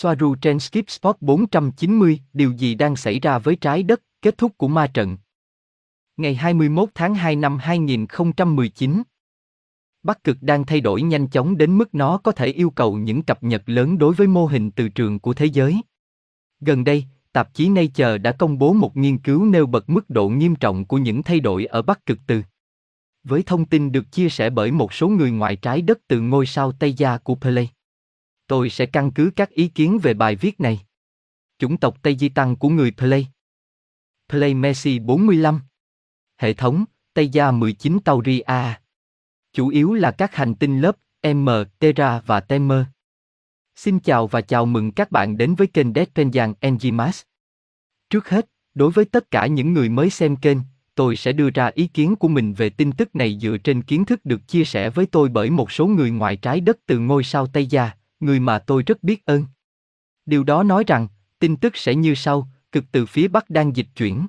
Soaru trên Skip Spot 490, điều gì đang xảy ra với trái đất, kết thúc của ma trận. Ngày 21 tháng 2 năm 2019. Bắc cực đang thay đổi nhanh chóng đến mức nó có thể yêu cầu những cập nhật lớn đối với mô hình từ trường của thế giới. Gần đây, tạp chí Nature đã công bố một nghiên cứu nêu bật mức độ nghiêm trọng của những thay đổi ở Bắc cực từ. Với thông tin được chia sẻ bởi một số người ngoại trái đất từ ngôi sao Tây Gia của Pele. Tôi sẽ căn cứ các ý kiến về bài viết này. Chủng tộc Tây Di Tăng của người Play. Play Messi 45. Hệ thống, Tây Gia 19 Tauri A. Chủ yếu là các hành tinh lớp M, Terra và Temer. Xin chào và chào mừng các bạn đến với kênh Deadpenjan Engimas. Trước hết, đối với tất cả những người mới xem kênh, tôi sẽ đưa ra ý kiến của mình về tin tức này dựa trên kiến thức được chia sẻ với tôi bởi một số người ngoài trái đất từ ngôi sao Tây Gia, người mà tôi rất biết ơn. Điều đó nói rằng, tin tức sẽ như sau, cực từ phía Bắc đang dịch chuyển.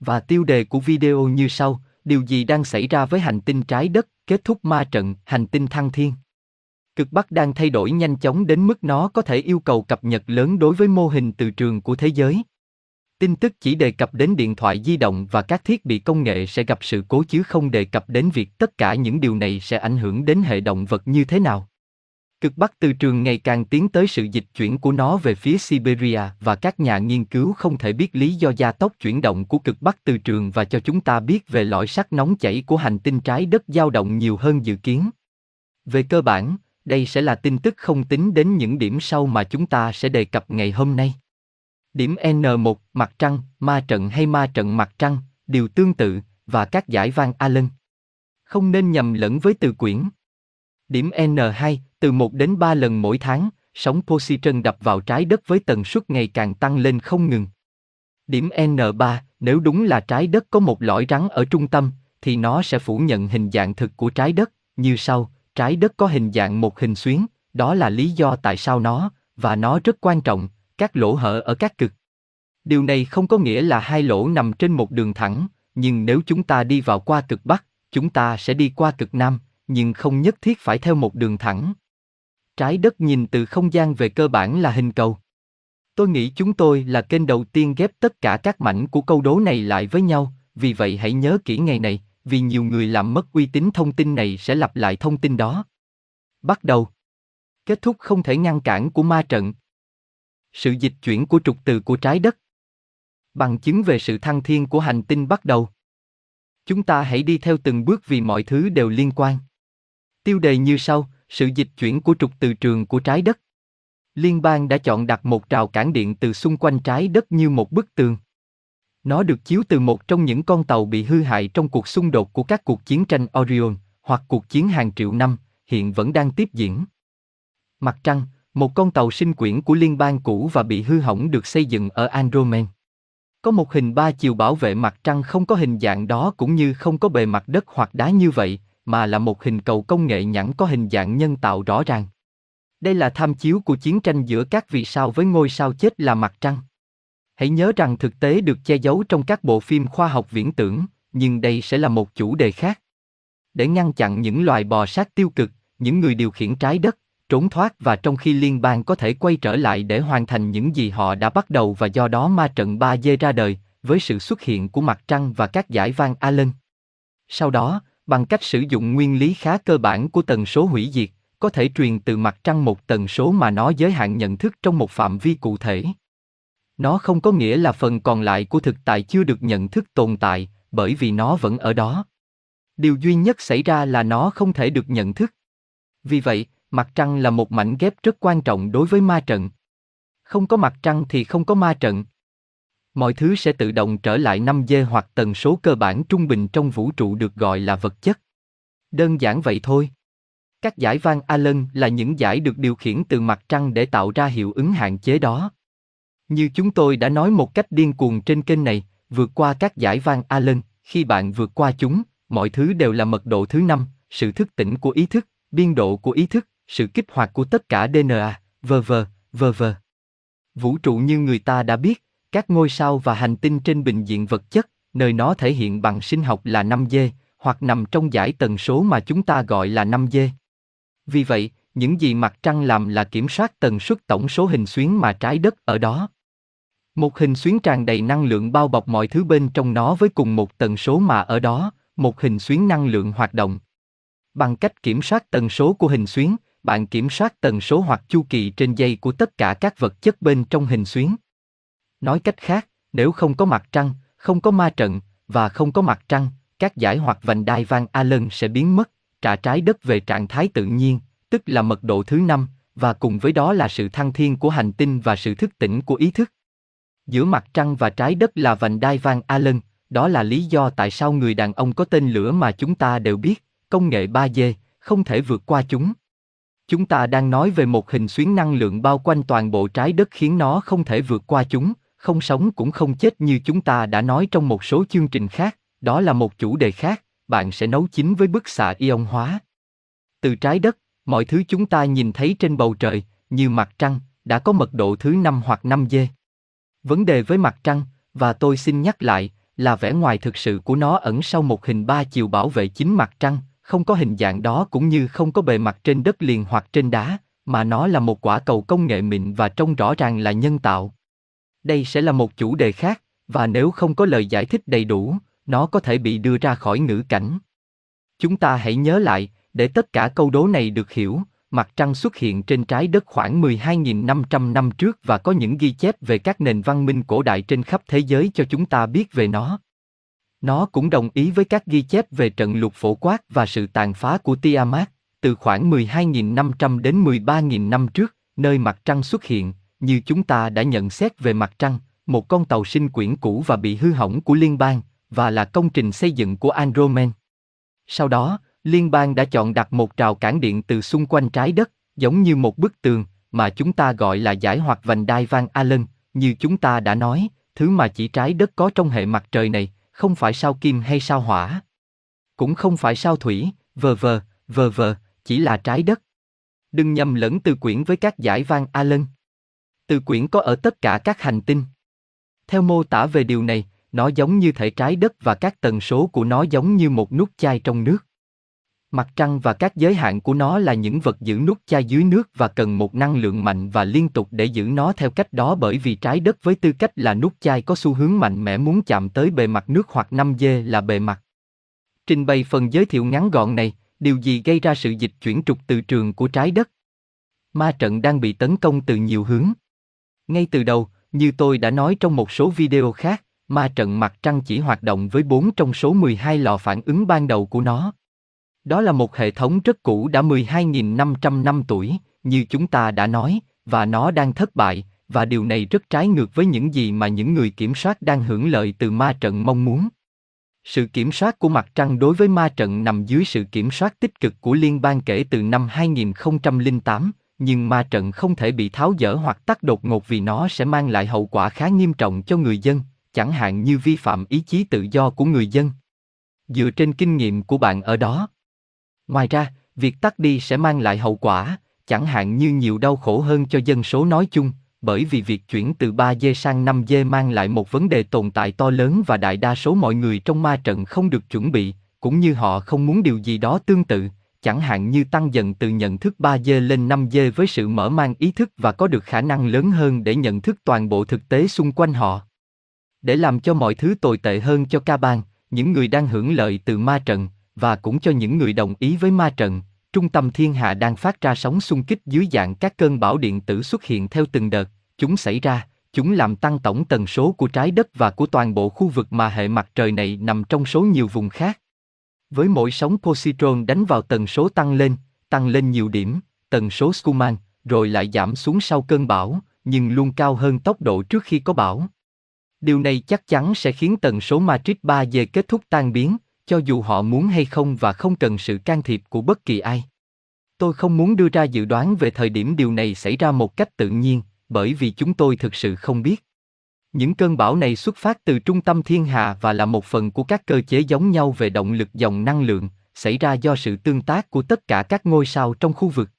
Và tiêu đề của video như sau, điều gì đang xảy ra với hành tinh trái đất, kết thúc ma trận, hành tinh thăng thiên. Cực Bắc đang thay đổi nhanh chóng đến mức nó có thể yêu cầu cập nhật lớn đối với mô hình từ trường của thế giới. Tin tức chỉ đề cập đến điện thoại di động và các thiết bị công nghệ sẽ gặp sự cố chứ không đề cập đến việc tất cả những điều này sẽ ảnh hưởng đến hệ động vật như thế nào. Cực Bắc từ trường ngày càng tiến tới sự dịch chuyển của nó về phía Siberia và các nhà nghiên cứu không thể biết lý do gia tốc chuyển động của cực Bắc từ trường và cho chúng ta biết về lõi sắt nóng chảy của hành tinh trái đất dao động nhiều hơn dự kiến. Về cơ bản, đây sẽ là tin tức không tính đến những điểm sau mà chúng ta sẽ đề cập ngày hôm nay. Điểm N1, mặt trăng, ma trận hay ma trận mặt trăng, đều tương tự, và các giải van Allen. Không nên nhầm lẫn với từ quyển. Điểm N2, từ 1 đến 3 lần mỗi tháng, sóng positron đập vào trái đất với tần suất ngày càng tăng lên không ngừng. Điểm N3, nếu đúng là trái đất có một lõi rắn ở trung tâm, thì nó sẽ phủ nhận hình dạng thực của trái đất, như sau, trái đất có hình dạng một hình xuyến, đó là lý do tại sao nó, và nó rất quan trọng, các lỗ hở ở các cực. Điều này không có nghĩa là hai lỗ nằm trên một đường thẳng, nhưng nếu chúng ta đi vào qua cực Bắc, chúng ta sẽ đi qua cực Nam, nhưng không nhất thiết phải theo một đường thẳng. Trái đất nhìn từ không gian về cơ bản là hình cầu. Tôi nghĩ chúng tôi là kênh đầu tiên ghép tất cả các mảnh của câu đố này lại với nhau, vì vậy hãy nhớ kỹ ngày này, vì nhiều người làm mất uy tín thông tin này sẽ lặp lại thông tin đó. Bắt đầu. Kết thúc không thể ngăn cản của ma trận. Sự dịch chuyển của trục từ của trái đất. Bằng chứng về sự thăng thiên của hành tinh bắt đầu. Chúng ta hãy đi theo từng bước vì mọi thứ đều liên quan. Tiêu đề như sau, sự dịch chuyển của trục từ trường của trái đất. Liên bang đã chọn đặt một rào cản điện từ xung quanh trái đất như một bức tường. Nó được chiếu từ một trong những con tàu bị hư hại trong cuộc xung đột của các cuộc chiến tranh Orion, hoặc cuộc chiến hàng triệu năm, hiện vẫn đang tiếp diễn. Mặt trăng, một con tàu sinh quyển của liên bang cũ và bị hư hỏng được xây dựng ở Andromen. Có một hình ba chiều bảo vệ mặt trăng không có hình dạng đó cũng như không có bề mặt đất hoặc đá như vậy, mà là một hình cầu công nghệ nhẵn có hình dạng nhân tạo rõ ràng. Đây là tham chiếu của chiến tranh giữa các vì sao với ngôi sao chết là mặt trăng. Hãy nhớ rằng thực tế được che giấu trong các bộ phim khoa học viễn tưởng, nhưng đây sẽ là một chủ đề khác. Để ngăn chặn những loài bò sát tiêu cực, những người điều khiển trái đất, trốn thoát và trong khi liên bang có thể quay trở lại để hoàn thành những gì họ đã bắt đầu và do đó ma trận 3D ra đời, với sự xuất hiện của mặt trăng và các giải vang Allen. Sau đó, bằng cách sử dụng nguyên lý khá cơ bản của tần số hủy diệt, có thể truyền từ mặt trăng một tần số mà nó giới hạn nhận thức trong một phạm vi cụ thể. Nó không có nghĩa là phần còn lại của thực tại chưa được nhận thức tồn tại, bởi vì nó vẫn ở đó. Điều duy nhất xảy ra là nó không thể được nhận thức. Vì vậy, mặt trăng là một mảnh ghép rất quan trọng đối với ma trận. Không có mặt trăng thì không có ma trận mọi thứ sẽ tự động trở lại 5G hoặc tần số cơ bản trung bình trong vũ trụ được gọi là vật chất. Đơn giản vậy thôi. Các giải van Allen là những giải được điều khiển từ mặt trăng để tạo ra hiệu ứng hạn chế đó. Như chúng tôi đã nói một cách điên cuồng trên kênh này, vượt qua các giải van Allen, khi bạn vượt qua chúng, mọi thứ đều là mật độ thứ năm, sự thức tỉnh của ý thức, biên độ của ý thức, sự kích hoạt của tất cả DNA, v.v. v.v. Vũ trụ như người ta đã biết, các ngôi sao và hành tinh trên bình diện vật chất, nơi nó thể hiện bằng sinh học là 5G, hoặc nằm trong giải tần số mà chúng ta gọi là 5G. Vì vậy, những gì mặt trăng làm là kiểm soát tần suất tổng số hình xuyến mà trái đất ở đó. Một hình xuyến tràn đầy năng lượng bao bọc mọi thứ bên trong nó với cùng một tần số mà ở đó, một hình xuyến năng lượng hoạt động. Bằng cách kiểm soát tần số của hình xuyến, bạn kiểm soát tần số hoặc chu kỳ trên dây của tất cả các vật chất bên trong hình xuyến. Nói cách khác, nếu không có mặt trăng, không có ma trận, và không có mặt trăng, các giải hoặc vành đai Van Allen sẽ biến mất, trả trái đất về trạng thái tự nhiên, tức là mật độ thứ năm, và cùng với đó là sự thăng thiên của hành tinh và sự thức tỉnh của ý thức. Giữa mặt trăng và trái đất là vành đai Van Allen, đó là lý do tại sao người đàn ông có tên lửa mà chúng ta đều biết, công nghệ 3D, không thể vượt qua chúng. Chúng ta đang nói về một hình xuyến năng lượng bao quanh toàn bộ trái đất khiến nó không thể vượt qua chúng, không sống cũng không chết như chúng ta đã nói trong một số chương trình khác, đó là một chủ đề khác, bạn sẽ nấu chín với bức xạ ion hóa. Từ trái đất, mọi thứ chúng ta nhìn thấy trên bầu trời, như mặt trăng, đã có mật độ thứ 5 hoặc 5 d. Vấn đề với mặt trăng, và tôi xin nhắc lại, là vẻ ngoài thực sự của nó ẩn sau một hình ba chiều bảo vệ chính mặt trăng, không có hình dạng đó cũng như không có bề mặt trên đất liền hoặc trên đá, mà nó là một quả cầu công nghệ mịn và trông rõ ràng là nhân tạo. Đây sẽ là một chủ đề khác, và nếu không có lời giải thích đầy đủ, nó có thể bị đưa ra khỏi ngữ cảnh. Chúng ta hãy nhớ lại, để tất cả câu đố này được hiểu, mặt trăng xuất hiện trên trái đất khoảng 12.500 năm trước và có những ghi chép về các nền văn minh cổ đại trên khắp thế giới cho chúng ta biết về nó. Nó cũng đồng ý với các ghi chép về trận lục phổ quát và sự tàn phá của Tiamat, từ khoảng 12.500 đến 13.000 năm trước, nơi mặt trăng xuất hiện, như chúng ta đã nhận xét về mặt trăng, một con tàu sinh quyển cũ và bị hư hỏng của liên bang, và là công trình xây dựng của Andromen. Sau đó, liên bang đã chọn đặt một rào cản điện từ xung quanh trái đất, giống như một bức tường, mà chúng ta gọi là giải hoặc vành đai Van Allen, như chúng ta đã nói, thứ mà chỉ trái đất có trong hệ mặt trời này, không phải sao kim hay sao hỏa. Cũng không phải sao thủy, vờ vờ, vờ vờ, chỉ là trái đất. Đừng nhầm lẫn từ quyển với các giải Van Allen. Từ quyển có ở tất cả các hành tinh. Theo mô tả về điều này, nó giống như thể trái đất và các tần số của nó giống như một nút chai trong nước. Mặt trăng và các giới hạn của nó là những vật giữ nút chai dưới nước và cần một năng lượng mạnh và liên tục để giữ nó theo cách đó bởi vì trái đất với tư cách là nút chai có xu hướng mạnh mẽ muốn chạm tới bề mặt nước hoặc 5G là bề mặt. Trình bày phần giới thiệu ngắn gọn này, điều gì gây ra sự dịch chuyển trục từ trường của trái đất? Ma trận đang bị tấn công từ nhiều hướng. Ngay từ đầu, như tôi đã nói trong một số video khác, ma trận mặt trăng chỉ hoạt động với 4 trong số 12 lò phản ứng ban đầu của nó. Đó là một hệ thống rất cũ đã 12.500 năm tuổi, như chúng ta đã nói, và nó đang thất bại, và điều này rất trái ngược với những gì mà những người kiểm soát đang hưởng lợi từ ma trận mong muốn. Sự kiểm soát của mặt trăng đối với ma trận nằm dưới sự kiểm soát tích cực của liên bang kể từ năm 2008, nhưng ma trận không thể bị tháo dỡ hoặc tắt đột ngột vì nó sẽ mang lại hậu quả khá nghiêm trọng cho người dân, chẳng hạn như vi phạm ý chí tự do của người dân. Dựa trên kinh nghiệm của bạn ở đó. Ngoài ra, việc tắt đi sẽ mang lại hậu quả, chẳng hạn như nhiều đau khổ hơn cho dân số nói chung, bởi vì việc chuyển từ 3G sang 5G mang lại một vấn đề tồn tại to lớn và đại đa số mọi người trong ma trận không được chuẩn bị, cũng như họ không muốn điều gì đó tương tự, chẳng hạn như tăng dần từ nhận thức 3G lên 5G với sự mở mang ý thức và có được khả năng lớn hơn để nhận thức toàn bộ thực tế xung quanh họ. Để làm cho mọi thứ tồi tệ hơn cho ca bang, những người đang hưởng lợi từ ma trận, và cũng cho những người đồng ý với ma trận, trung tâm thiên hạ đang phát ra sóng xung kích dưới dạng các cơn bão điện tử xuất hiện theo từng đợt, chúng xảy ra, chúng làm tăng tổng tần số của trái đất và của toàn bộ khu vực mà hệ mặt trời này nằm trong số nhiều vùng khác. Với mỗi sóng positron đánh vào tần số tăng lên, tăng lên nhiều điểm, tần số Schumann, rồi lại giảm xuống sau cơn bão, nhưng luôn cao hơn tốc độ trước khi có bão. Điều này chắc chắn sẽ khiến tần số matrix 3 về kết thúc tan biến, cho dù họ muốn hay không và không cần sự can thiệp của bất kỳ ai. Tôi không muốn đưa ra dự đoán về thời điểm điều này xảy ra một cách tự nhiên, bởi vì chúng tôi thực sự không biết. Những cơn bão này xuất phát từ trung tâm thiên hà và là một phần của các cơ chế giống nhau về động lực dòng năng lượng, xảy ra do sự tương tác của tất cả các ngôi sao trong khu vực.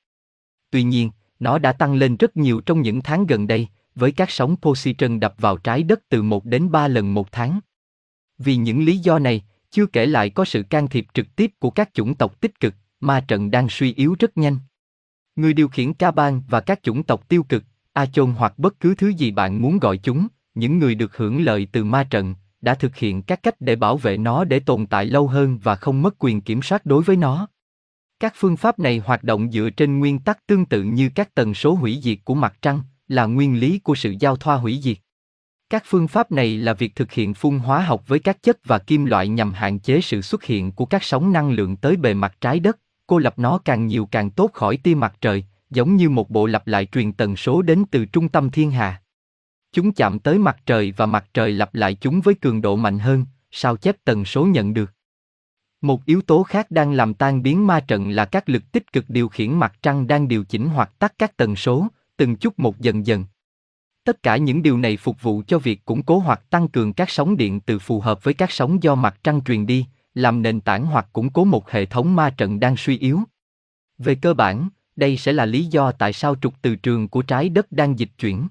Tuy nhiên, nó đã tăng lên rất nhiều trong những tháng gần đây, với các sóng positron đập vào trái đất từ 1 đến 3 lần một tháng. Vì những lý do này, chưa kể lại có sự can thiệp trực tiếp của các chủng tộc tích cực, ma trận đang suy yếu rất nhanh. Người điều khiển ca bang và các chủng tộc tiêu cực, A Chôn hoặc bất cứ thứ gì bạn muốn gọi chúng, những người được hưởng lợi từ ma trận, đã thực hiện các cách để bảo vệ nó để tồn tại lâu hơn và không mất quyền kiểm soát đối với nó. Các phương pháp này hoạt động dựa trên nguyên tắc tương tự như các tần số hủy diệt của mặt trăng, là nguyên lý của sự giao thoa hủy diệt. Các phương pháp này là việc thực hiện phun hóa học với các chất và kim loại nhằm hạn chế sự xuất hiện của các sóng năng lượng tới bề mặt trái đất, cô lập nó càng nhiều càng tốt khỏi tia mặt trời, giống như một bộ lặp lại truyền tần số đến từ trung tâm thiên hà. Chúng chạm tới mặt trời và mặt trời lặp lại chúng với cường độ mạnh hơn, sao chép tần số nhận được. Một yếu tố khác đang làm tan biến ma trận là các lực tích cực điều khiển mặt trăng đang điều chỉnh hoặc tắt các tần số, từng chút một dần dần. Tất cả những điều này phục vụ cho việc củng cố hoặc tăng cường các sóng điện từ phù hợp với các sóng do mặt trăng truyền đi, làm nền tảng hoặc củng cố một hệ thống ma trận đang suy yếu. Về cơ bản, đây sẽ là lý do tại sao trục từ trường của trái đất đang dịch chuyển.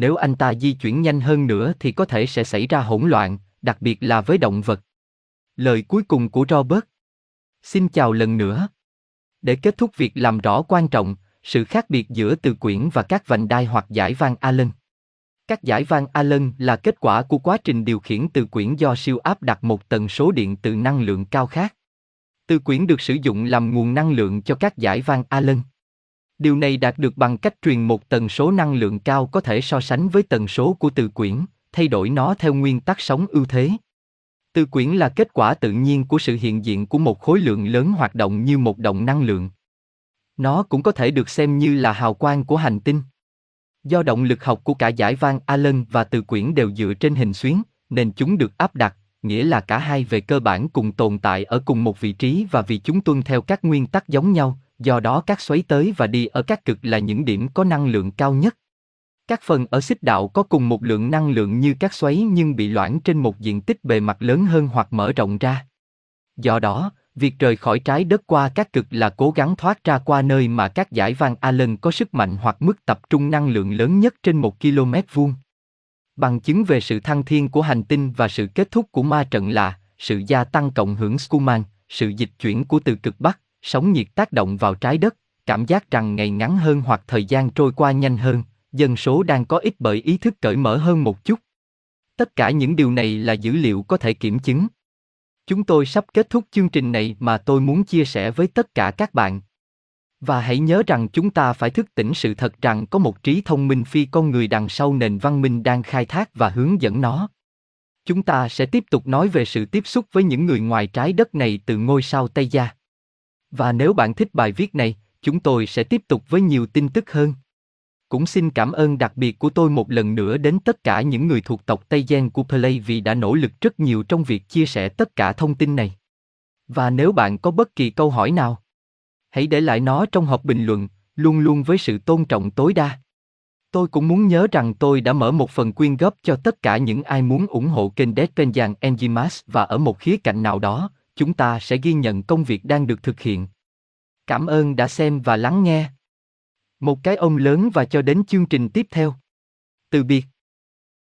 Nếu anh ta di chuyển nhanh hơn nữa thì có thể sẽ xảy ra hỗn loạn, đặc biệt là với động vật. Lời cuối cùng của Robert. Xin chào lần nữa. Để kết thúc việc làm rõ quan trọng, sự khác biệt giữa từ quyển và các vành đai hoặc giải van Allen. Các giải van Allen là kết quả của quá trình điều khiển từ quyển do siêu áp đặt một tần số điện từ năng lượng cao khác. Từ quyển được sử dụng làm nguồn năng lượng cho các giải van Allen. Điều này đạt được bằng cách truyền một tần số năng lượng cao có thể so sánh với tần số của từ quyển, thay đổi nó theo nguyên tắc sóng ưu thế. Từ quyển là kết quả tự nhiên của sự hiện diện của một khối lượng lớn hoạt động như một động năng lượng. Nó cũng có thể được xem như là hào quang của hành tinh. Do động lực học của cả giải van Allen và từ quyển đều dựa trên hình xuyến, nên chúng được áp đặt, nghĩa là cả hai về cơ bản cùng tồn tại ở cùng một vị trí và vì chúng tuân theo các nguyên tắc giống nhau, do đó các xoáy tới và đi ở các cực là những điểm có năng lượng cao nhất. Các phần ở xích đạo có cùng một lượng năng lượng như các xoáy nhưng bị loãng trên một diện tích bề mặt lớn hơn hoặc mở rộng ra. Do đó, việc rời khỏi trái đất qua các cực là cố gắng thoát ra qua nơi mà các giải van Allen có sức mạnh hoặc mức tập trung năng lượng lớn nhất trên một km vuông. Bằng chứng về sự thăng thiên của hành tinh và sự kết thúc của ma trận là sự gia tăng cộng hưởng Schumann, sự dịch chuyển của từ cực Bắc, sóng nhiệt tác động vào trái đất, cảm giác rằng ngày ngắn hơn hoặc thời gian trôi qua nhanh hơn, dân số đang có ít bởi ý thức cởi mở hơn một chút. Tất cả những điều này là dữ liệu có thể kiểm chứng. Chúng tôi sắp kết thúc chương trình này mà tôi muốn chia sẻ với tất cả các bạn. Và hãy nhớ rằng chúng ta phải thức tỉnh sự thật rằng có một trí thông minh phi con người đằng sau nền văn minh đang khai thác và hướng dẫn nó. Chúng ta sẽ tiếp tục nói về sự tiếp xúc với những người ngoài trái đất này từ ngôi sao Tây Gia. Và nếu bạn thích bài viết này, chúng tôi sẽ tiếp tục với nhiều tin tức hơn. Cũng xin cảm ơn đặc biệt của tôi một lần nữa đến tất cả những người thuộc tộc Tây Gen của Play vì đã nỗ lực rất nhiều trong việc chia sẻ tất cả thông tin này. Và nếu bạn có bất kỳ câu hỏi nào, hãy để lại nó trong hộp bình luận, luôn luôn với sự tôn trọng tối đa. Tôi cũng muốn nhớ rằng tôi đã mở một phần quyên góp cho tất cả những ai muốn ủng hộ kênh Deadpenjan Enzymas và ở một khía cạnh nào đó, chúng ta sẽ ghi nhận công việc đang được thực hiện. Cảm ơn đã xem và lắng nghe. Một cái ôm lớn và cho đến chương trình tiếp theo. Từ biệt.